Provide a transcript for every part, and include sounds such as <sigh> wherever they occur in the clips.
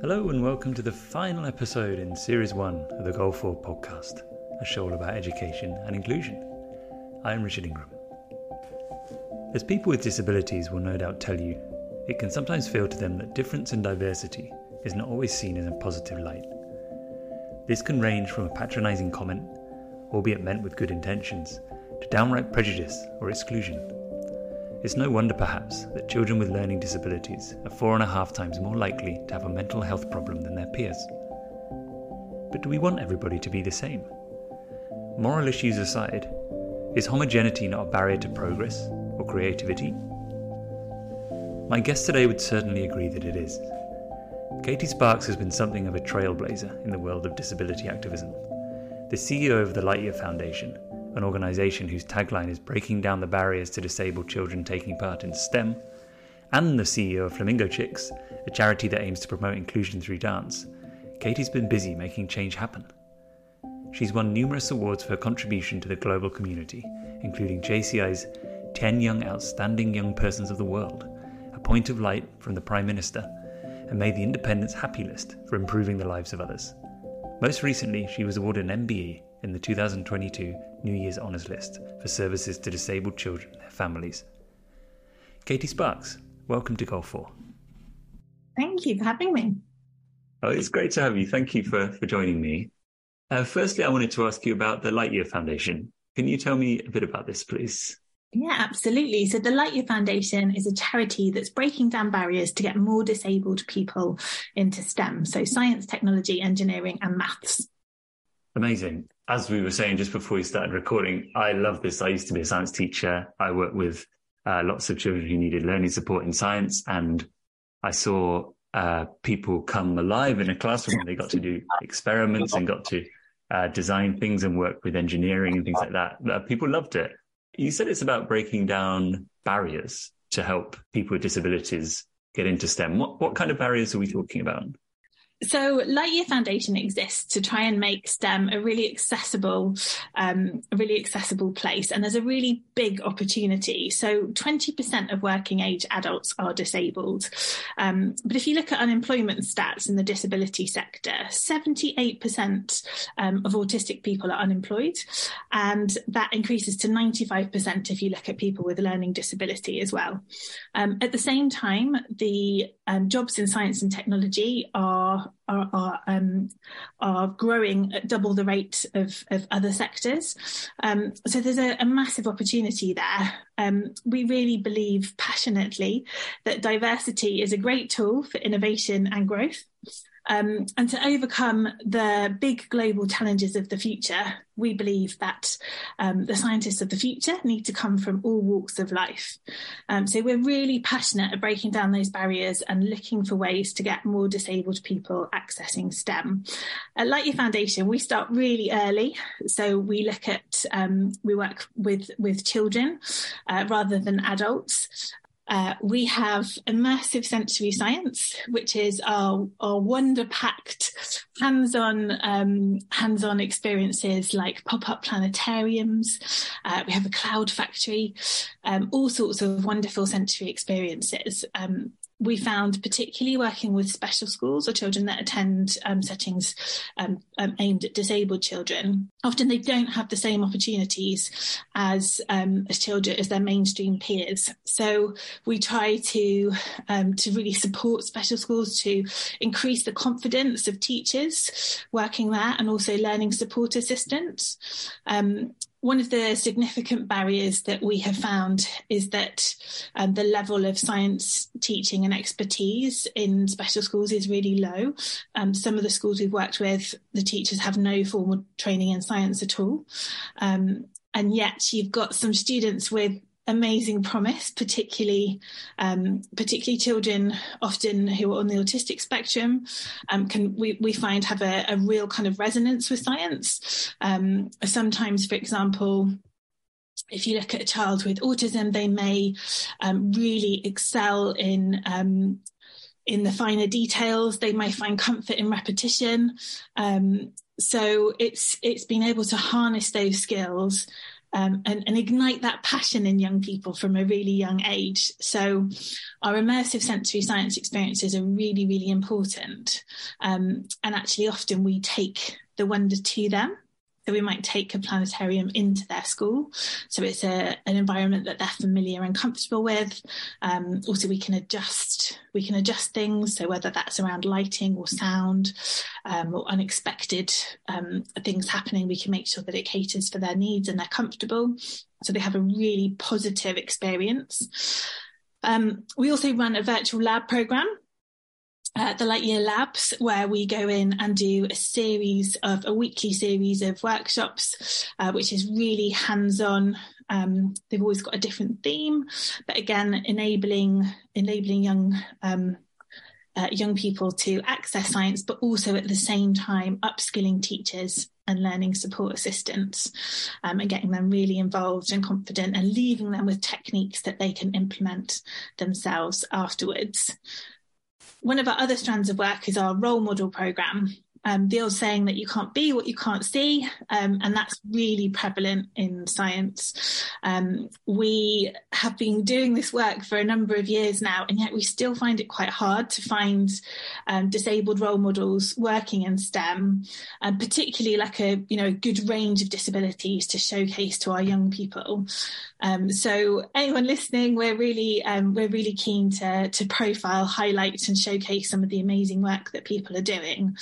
Hello and welcome to the final episode in Series 1 of the Goal 4 podcast, a show all about education and inclusion. I am Richard Ingram. As people with disabilities will no doubt tell you, it can sometimes feel to them that difference and diversity is not always seen in a positive light. This can range from a patronising comment, albeit meant with good intentions, to downright prejudice or exclusion. It's no wonder, perhaps, that children with learning disabilities are four and a half times more likely to have a mental health problem than their peers. But do we want everybody to be the same? Moral issues aside, is homogeneity not a barrier to progress or creativity? My guest today would certainly agree that it is. Katie Sparkes has been something of a trailblazer in the world of disability activism. The CEO of the Lightyear Foundation an organisation whose tagline is breaking down the barriers to disabled children taking part in STEM, and the CEO of Flamingo Chicks, a charity that aims to promote inclusion through dance, Katie's been busy making change happen. She's won numerous awards for her contribution to the global community, including JCI's 10 Young Outstanding Young Persons of the World, a point of light from the Prime Minister, and made the Independent's Happy List for improving the lives of others. Most recently, she was awarded an MBE in the 2022 New Year's Honours List for services to disabled children and their families. Katie Sparkes, welcome to Goal 4. Thank you for having me. Oh, it's great to have you. Thank you for, for joining me. Uh, firstly, I wanted to ask you about the Lightyear Foundation. Can you tell me a bit about this, please? Yeah, absolutely. So the Lightyear Foundation is a charity that's breaking down barriers to get more disabled people into STEM. So science, technology, engineering, and maths. Amazing. As we were saying just before we started recording, I love this. I used to be a science teacher. I worked with uh, lots of children who needed learning support in science, and I saw uh, people come alive in a classroom. When they got to do experiments and got to uh, design things and work with engineering and things like that. Uh, people loved it. You said it's about breaking down barriers to help people with disabilities get into STEM. What what kind of barriers are we talking about? So Lightyear Foundation exists to try and make STEM a really accessible, um, a really accessible place. And there's a really big opportunity. So 20% of working age adults are disabled. Um, but if you look at unemployment stats in the disability sector, 78% um, of autistic people are unemployed. And that increases to 95% if you look at people with learning disability as well. Um, at the same time, the um, jobs in science and technology are are are, um, are growing at double the rate of, of other sectors. Um, so there's a, a, massive opportunity there. Um, we really believe passionately that diversity is a great tool for innovation and growth. Um, and to overcome the big global challenges of the future, we believe that um, the scientists of the future need to come from all walks of life. Um, so we're really passionate at breaking down those barriers and looking for ways to get more disabled people accessing STEM. At Lightyear Foundation, we start really early. So we look at, um, we work with, with children uh, rather than adults. Uh, we have immersive sensory science, which is our, our wonder-packed hands-on um, hands-on experiences like pop-up planetariums. Uh, we have a cloud factory, um, all sorts of wonderful sensory experiences. Um, we found, particularly working with special schools or children that attend um, settings um, um, aimed at disabled children, often they don't have the same opportunities as um, as children as their mainstream peers. So we try to um, to really support special schools to increase the confidence of teachers working there and also learning support assistants. One of the significant barriers that we have found is that um, the level of science teaching and expertise in special schools is really low. Um, some of the schools we've worked with, the teachers have no formal training in science at all. Um, and yet you've got some students with amazing promise, particularly um, particularly children often who are on the autistic spectrum um, can we, we find have a, a, real kind of resonance with science. Um, sometimes, for example, if you look at a child with autism, they may um, really excel in um, in the finer details. They may find comfort in repetition. Um, so it's it's being able to harness those skills um, and, and, ignite that passion in young people from a really young age. So, our immersive sensory science experiences are really, really important. Um, and actually, often we take the wonder to them. So we might take a planetarium into their school. So it's a, an environment that they're familiar and comfortable with. Um, also, we can adjust we can adjust things. So whether that's around lighting or sound um, or unexpected um, things happening, we can make sure that it caters for their needs and they're comfortable. So they have a really positive experience. Um, we also run a virtual lab program uh, the Lightyear Labs, where we go in and do a series of a weekly series of workshops, uh, which is really hands on. Um, they've always got a different theme, but again, enabling enabling young um, uh, young people to access science, but also at the same time upskilling teachers and learning support assistants um, and getting them really involved and confident and leaving them with techniques that they can implement themselves afterwards. One of our other strands of work is our role model program, um, the old saying that you can't be what you can't see, um, and that's really prevalent in science. Um, we have been doing this work for a number of years now, and yet we still find it quite hard to find um, disabled role models working in STEM, and particularly like a you know good range of disabilities to showcase to our young people. Um, so anyone listening, we're really um, we're really keen to to profile, highlight, and showcase some of the amazing work that people are doing.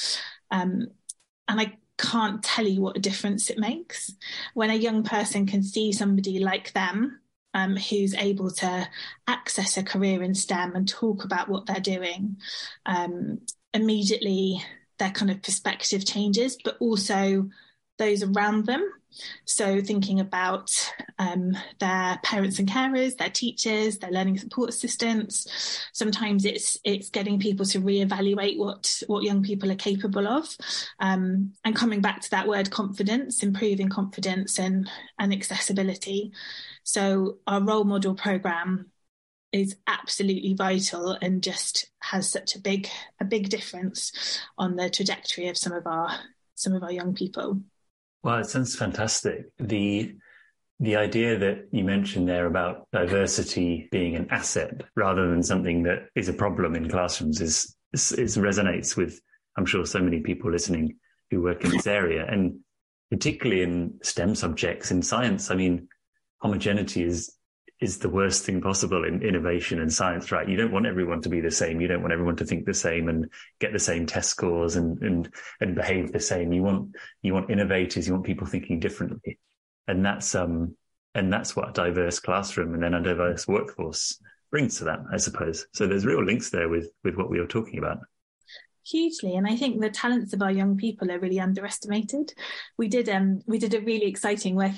Um, and I can't tell you what a difference it makes when a young person can see somebody like them um, who's able to access a career in STEM and talk about what they're doing. Um, immediately, their kind of perspective changes, but also those around them. So, thinking about um, their parents and carers, their teachers, their learning support assistants. Sometimes it's it's getting people to reevaluate what what young people are capable of, um, and coming back to that word confidence, improving confidence and and accessibility. So, our role model program is absolutely vital and just has such a big a big difference on the trajectory of some of our some of our young people. Well, it sounds fantastic. The the idea that you mentioned there about diversity being an asset rather than something that is a problem in classrooms is, is, is resonates with I'm sure so many people listening who work in this area and particularly in STEM subjects in science. I mean, homogeneity is is the worst thing possible in innovation and science, right? You don't want everyone to be the same. You don't want everyone to think the same and get the same test scores and, and, and behave the same. You want, you want innovators. You want people thinking differently. And that's, um, and that's what a diverse classroom and then a diverse workforce brings to that, I suppose. So there's real links there with, with what we were talking about hugely and i think the talents of our young people are really underestimated. We did um we did a really exciting work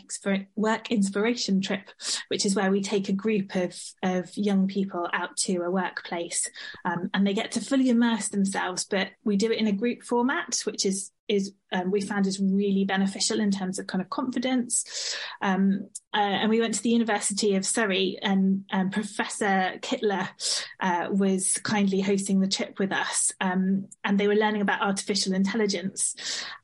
work inspiration trip which is where we take a group of of young people out to a workplace um, and they get to fully immerse themselves but we do it in a group format which is is um, we found is really beneficial in terms of kind of confidence. Um, uh, and we went to the University of Surrey, and um, Professor Kittler uh, was kindly hosting the trip with us, um, and they were learning about artificial intelligence.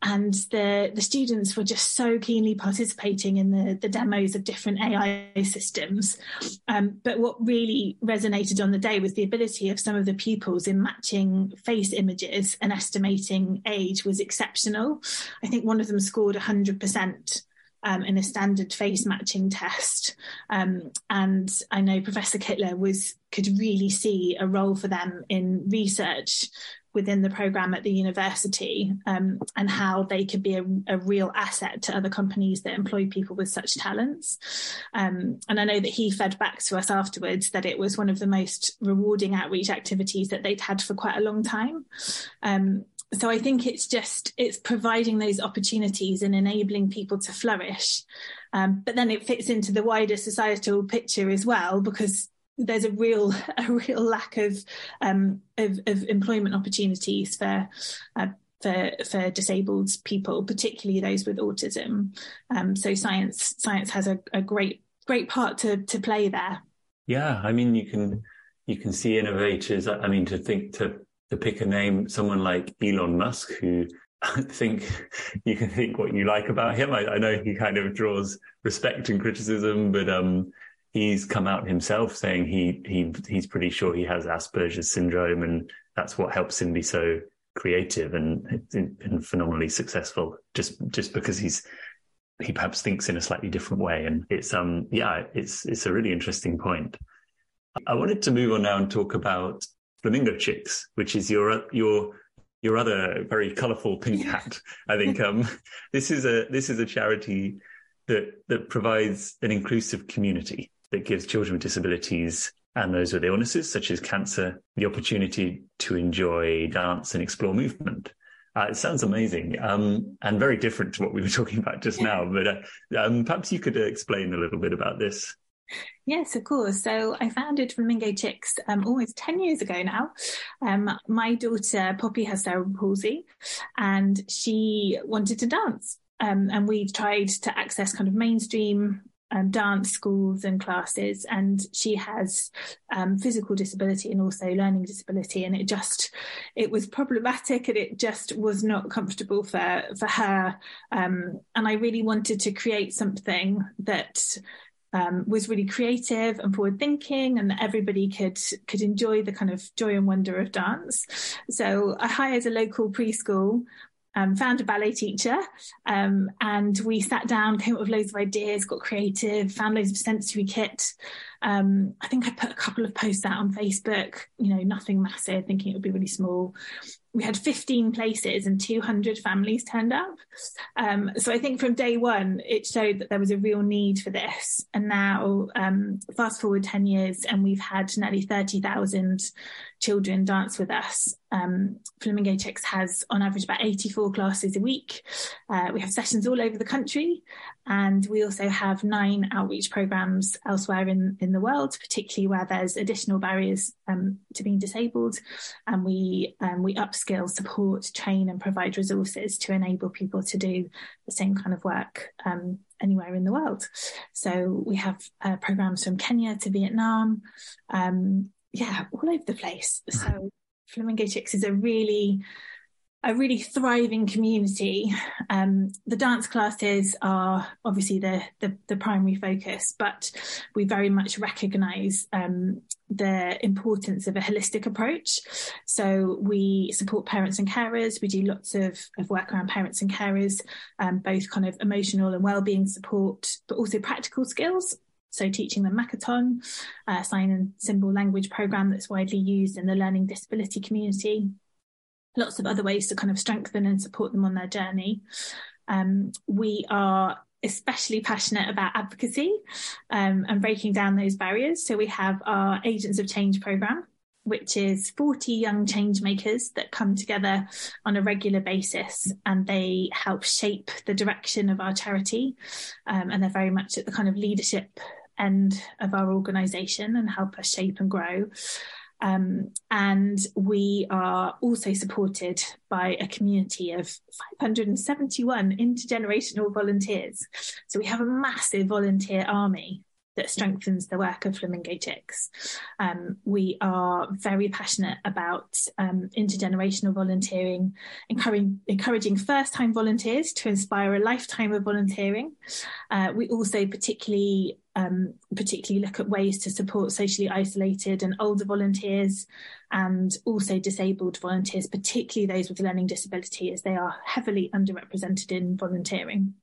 And the the students were just so keenly participating in the the demos of different AI systems. Um, but what really resonated on the day was the ability of some of the pupils in matching face images and estimating age was exceptional exceptional. I think one of them scored 100%. Um, in a standard face matching test. Um, and I know Professor Kittler was could really see a role for them in research within the program at the university um, and how they could be a, a, real asset to other companies that employ people with such talents. Um, and I know that he fed back to us afterwards that it was one of the most rewarding outreach activities that they'd had for quite a long time. Um, so I think it's just it's providing those opportunities and enabling people to flourish. Um, but then it fits into the wider societal picture as well because there's a real <laughs> a real lack of um, of, of, employment opportunities for. Uh, for, for disabled people, particularly those with autism, um, so science science has a, a great great part to to play there. Yeah, I mean, you can you can see innovators. I mean, to think to to pick a name, someone like Elon Musk, who I <laughs> think you can think what you like about him. I, I know he kind of draws respect and criticism, but um, he's come out himself saying he he he's pretty sure he has Asperger's syndrome, and that's what helps him be so creative and, and phenomenally successful. Just just because he's he perhaps thinks in a slightly different way, and it's um yeah, it's it's a really interesting point. I wanted to move on now and talk about Flamingo Chicks, which is your your your other very colourful <laughs> pink hat. I think um, this is a this is a charity that that provides an inclusive community that gives children with disabilities and those with illnesses such as cancer the opportunity to enjoy dance and explore movement. Uh, it sounds amazing um, and very different to what we were <laughs> talking about just now. But uh, um, perhaps you could uh, explain a little bit about this. Yes, of course. So I founded Flamingo Chicks um, almost 10 years ago now. Um, my daughter, Poppy, has cerebral palsy and she wanted to dance. Um, and we tried to access kind of mainstream um, dance schools and classes, and she has um, physical disability and also learning disability, and it just it was problematic, and it just was not comfortable for for her. Um, and I really wanted to create something that um, was really creative and forward thinking and that everybody could could enjoy the kind of joy and wonder of dance. So I hired a local preschool um, found a ballet teacher, um, and we sat down, came up with loads of ideas, got creative, found loads of sensory kit. Um, I think I put a couple of posts out on Facebook, you know, nothing massive, thinking it would be really small we had 15 places and 200 families turned up. Um, so I think from day one, it showed that there was a real need for this. And now, um, fast forward 10 years, and we've had nearly 30,000 children dance with us. Um, Flamingo Chicks has, on average, about 84 classes a week. Uh, we have sessions all over the country, and we also have nine outreach programs elsewhere in, in the world, particularly where there's additional barriers um, to being disabled. And we um, we upskill, support, train, and provide resources to enable people to do the same kind of work um, anywhere in the world. So we have uh, programs from Kenya to Vietnam, um, yeah, all over the place. So Flamingo Chicks is a really a really thriving community. Um, the dance classes are obviously the, the, the primary focus, but we very much recognise um, the importance of a holistic approach. So we support parents and carers. We do lots of, of work around parents and carers, um, both kind of emotional and well-being support, but also practical skills. So teaching them Makaton, uh, sign and symbol language program that's widely used in the learning disability community lots of other ways to kind of strengthen and support them on their journey. Um, we are especially passionate about advocacy um, and breaking down those barriers. So we have our Agents of Change program, which is 40 young change makers that come together on a regular basis and they help shape the direction of our charity. Um, and they're very much at the kind of leadership end of our organisation and help us shape and grow. Um, and we are also supported by a community of 571 intergenerational volunteers. So we have a massive volunteer army that strengthens the work of Flamingo Chicks. Um, we are very passionate about um, intergenerational volunteering, encouraging, encouraging first time volunteers to inspire a lifetime of volunteering. Uh, we also particularly um, particularly look at ways to support socially isolated and older volunteers and also disabled volunteers, particularly those with learning disability, as they are heavily underrepresented in volunteering.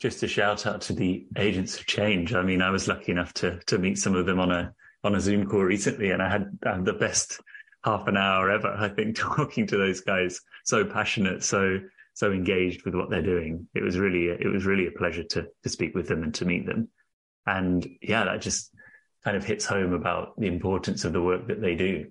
Just a shout out to the agents of change. I mean, I was lucky enough to to meet some of them on a on a Zoom call recently, and I had, I had the best half an hour ever. I think <laughs> talking to those guys, so passionate, so so engaged with what they're doing. It was really it was really a pleasure to to speak with them and to meet them. And yeah, that just kind of hits home about the importance of the work that they do.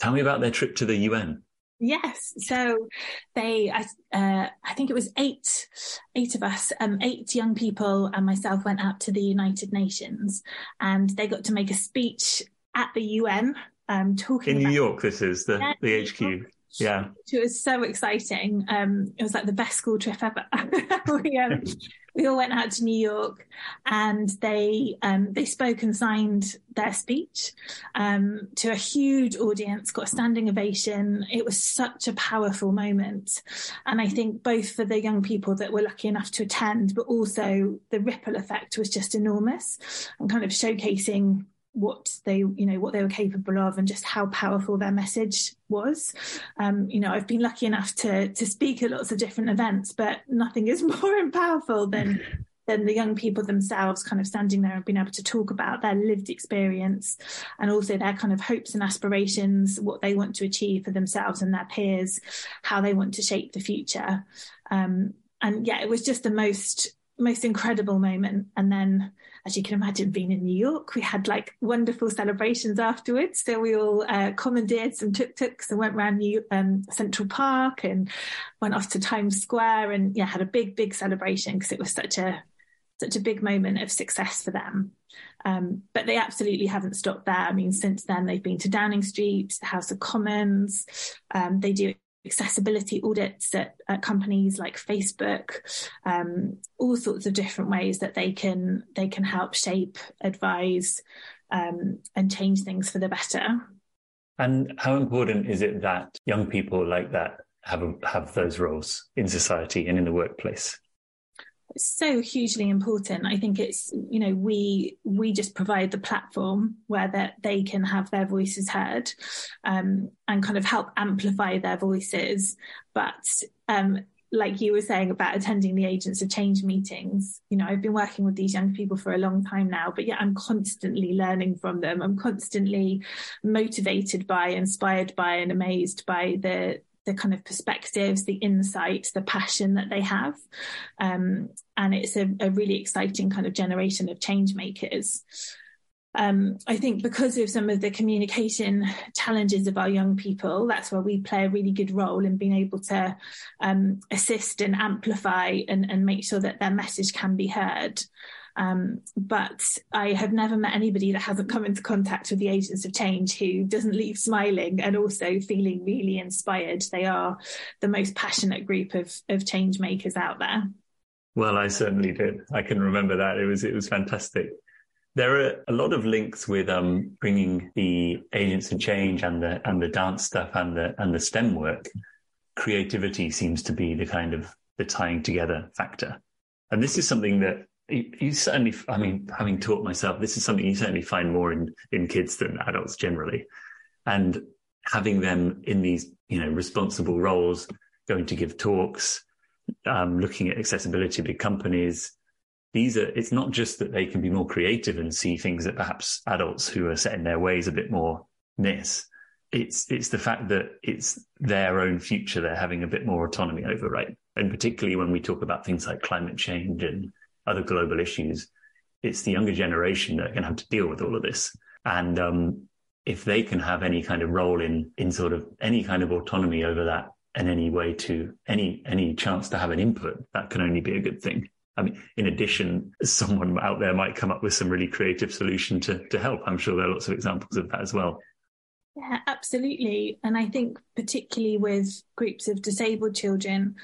Tell me about their trip to the UN. Yes, so they, I, uh, I think it was eight, eight of us, um, eight young people, and myself went out to the United Nations, and they got to make a speech at the UN, um, talking in New York. This is the yeah, the HQ. Yeah. It was so exciting. Um, it was like the best school trip ever. <laughs> we, um, <laughs> we all went out to New York and they um, they spoke and signed their speech um, to a huge audience, got a standing ovation. It was such a powerful moment. And I think both for the young people that were lucky enough to attend, but also the ripple effect was just enormous and kind of showcasing what they you know what they were capable of and just how powerful their message was. Um, you know i've been lucky enough to to speak at lots of different events but nothing is <laughs> more powerful than than the young people themselves kind of standing there and being able to talk about their lived experience and also their kind of hopes and aspirations what they want to achieve for themselves and their peers how they want to shape the future. Um, and yeah it was just the most most incredible moment and then as you can imagine, being in New York, we had like wonderful celebrations afterwards. So we all uh, commandeered some tuk-tuks and went around New um, Central Park and went off to Times Square and yeah, had a big, big celebration because it was such a such a big moment of success for them. Um, but they absolutely haven't stopped there. I mean, since then they've been to Downing Street, the House of Commons. Um, they do accessibility audits at, at companies like Facebook, um, all sorts of different ways that they can they can help shape, advise, um, and change things for the better. And how important is it that young people like that have have those roles in society and in the workplace? So hugely important. I think it's you know we we just provide the platform where that they can have their voices heard um, and kind of help amplify their voices. But um, like you were saying about attending the Agents of Change meetings, you know I've been working with these young people for a long time now, but yeah, I'm constantly learning from them. I'm constantly motivated by, inspired by, and amazed by the the kind of perspectives, the insights, the passion that they have. Um, and it's a, a, really exciting kind of generation of change makers. Um, I think because of some of the communication challenges of our young people, that's where we play a really good role in being able to um, assist and amplify and, and make sure that their message can be heard. Um, but I have never met anybody that hasn't come into contact with the agents of change who doesn't leave smiling and also feeling really inspired. They are the most passionate group of, of change makers out there. Well, I certainly did. I can remember that. It was, it was fantastic. There are a lot of links with um, bringing the agents of change and the and the dance stuff and the and the STEM work. Creativity seems to be the kind of the tying together factor, and this is something that you, you, certainly, I mean, having taught myself, this is something you certainly find more in, in kids than adults generally. And having them in these, you know, responsible roles, going to give talks, um, looking at accessibility, big companies, these are, it's not just that they can be more creative and see things that perhaps adults who are set in their ways a bit more miss. It's, it's the fact that it's their own future they're having a bit more autonomy over, right? And particularly when we talk about things like climate change and other global issues, it's the younger generation that are going to have to deal with all of this. And um, if they can have any kind of role in in sort of any kind of autonomy over that and any way to any any chance to have an input, that can only be a good thing. I mean, in addition, someone out there might come up with some really creative solution to to help. I'm sure there are lots of examples of that as well. Yeah, absolutely. And I think particularly with groups of disabled children,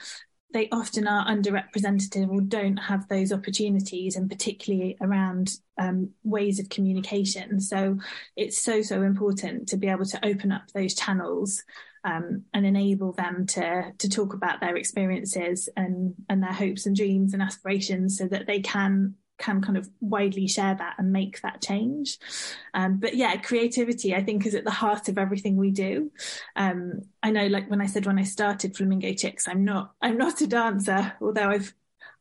they often are underrepresented or don't have those opportunities, and particularly around um, ways of communication. So it's so, so important to be able to open up those channels um, and enable them to to talk about their experiences and and their hopes and dreams and aspirations so that they can can kind of widely share that and make that change. Um, but yeah, creativity, I think, is at the heart of everything we do. Um, I know, like when I said when I started Flamingo Chicks, I'm not, I'm not a dancer, although I've,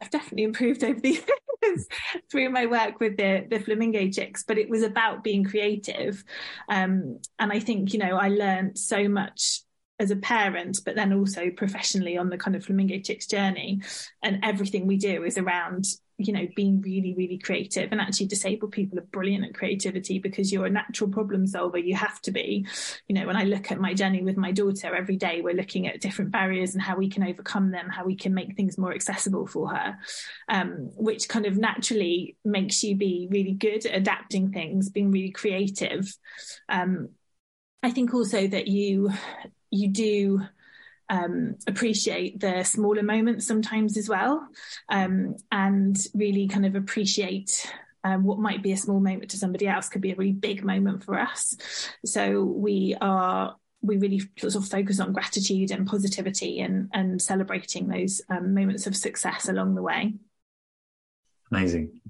I've definitely improved over the <laughs> years through my work with the, the Flamingo Chicks, but it was about being creative. Um, and I think, you know, I learned so much as a parent, but then also professionally on the kind of Flamingo Chicks journey. And everything we do is around you know being really really creative. And actually disabled people are brilliant at creativity because you're a natural problem solver. You have to be. You know when i look at my journey with my daughter every day we're looking at different barriers and how we can overcome them how we can make things more accessible for her um, which kind of naturally makes you be really good at adapting things being really creative. Um, i think also that you you do um, appreciate the smaller moments sometimes as well, um, and really kind of appreciate um, what might be a small moment to somebody else could be a really big moment for us. So we are we really sort of focus on gratitude and positivity and and celebrating those um, moments of success along the way. Amazing.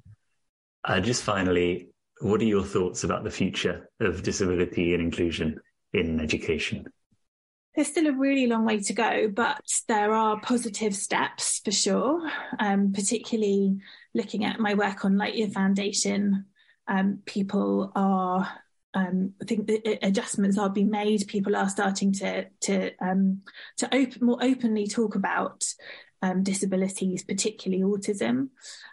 Uh, just finally, what are your thoughts about the future of disability and inclusion in education? There's still a really long way to go, but there are positive steps for sure, um, particularly looking at my work on Lightyear Foundation. Um, people are um, I think the adjustments are being made. People are starting to to um, to open, more openly talk about um, disabilities, particularly autism.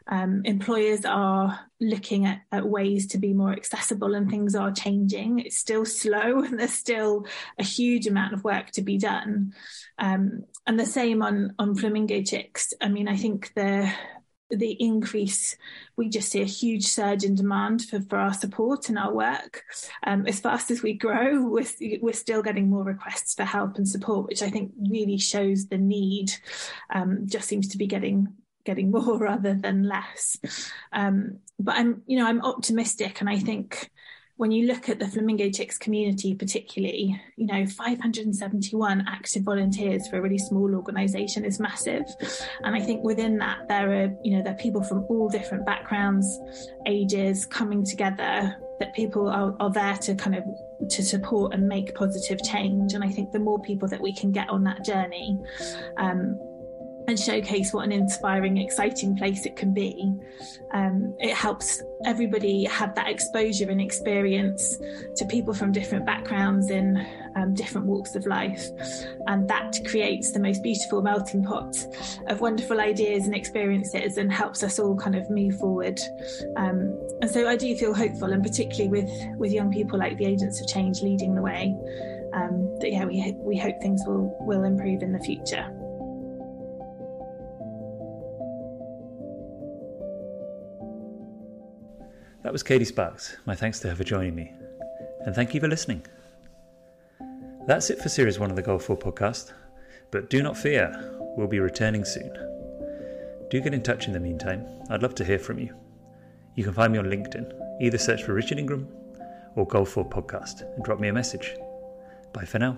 Um, employers are looking at, at, ways to be more accessible, and things are changing. It's still slow, <laughs> and there's still a huge amount of work to be done. Um, and the same on on flamingo chicks. I mean, I think the the increase, we just see a huge surge in demand for, for our support and our work. Um, as fast as we grow, we're, we're still getting more requests for help and support, which I think really shows the need. Um, just seems to be getting getting <laughs> more rather than less. Um, but I'm, you know, I'm optimistic, and I think when you look at the flamingo chicks community particularly you know 571 active volunteers for a really small organization is massive. And i think within that there are you know there are people from all different backgrounds ages coming together that people are, are there to kind of to support and make positive change. And i think the more people that we can get on that journey um, and showcase what an inspiring, exciting place it can be. Um, it helps everybody have that exposure and experience to people from different backgrounds in um, different walks of life. And that creates the most beautiful melting pot of wonderful ideas and experiences and helps us all kind of move forward. Um, and so I do feel hopeful, and particularly with, with young people like the Agents of Change leading the way, um, that yeah, we, we hope things will, will improve in the future. That was Katie Sparkes. My thanks to her for joining me. And thank you for listening. That's it for Series 1 of the Goal 4 podcast. But do not fear, we'll be returning soon. Do get in touch in the meantime. I'd love to hear from you. You can find me on LinkedIn. Either search for Richard Ingram or Goal 4 Podcast and drop me a message. Bye for now.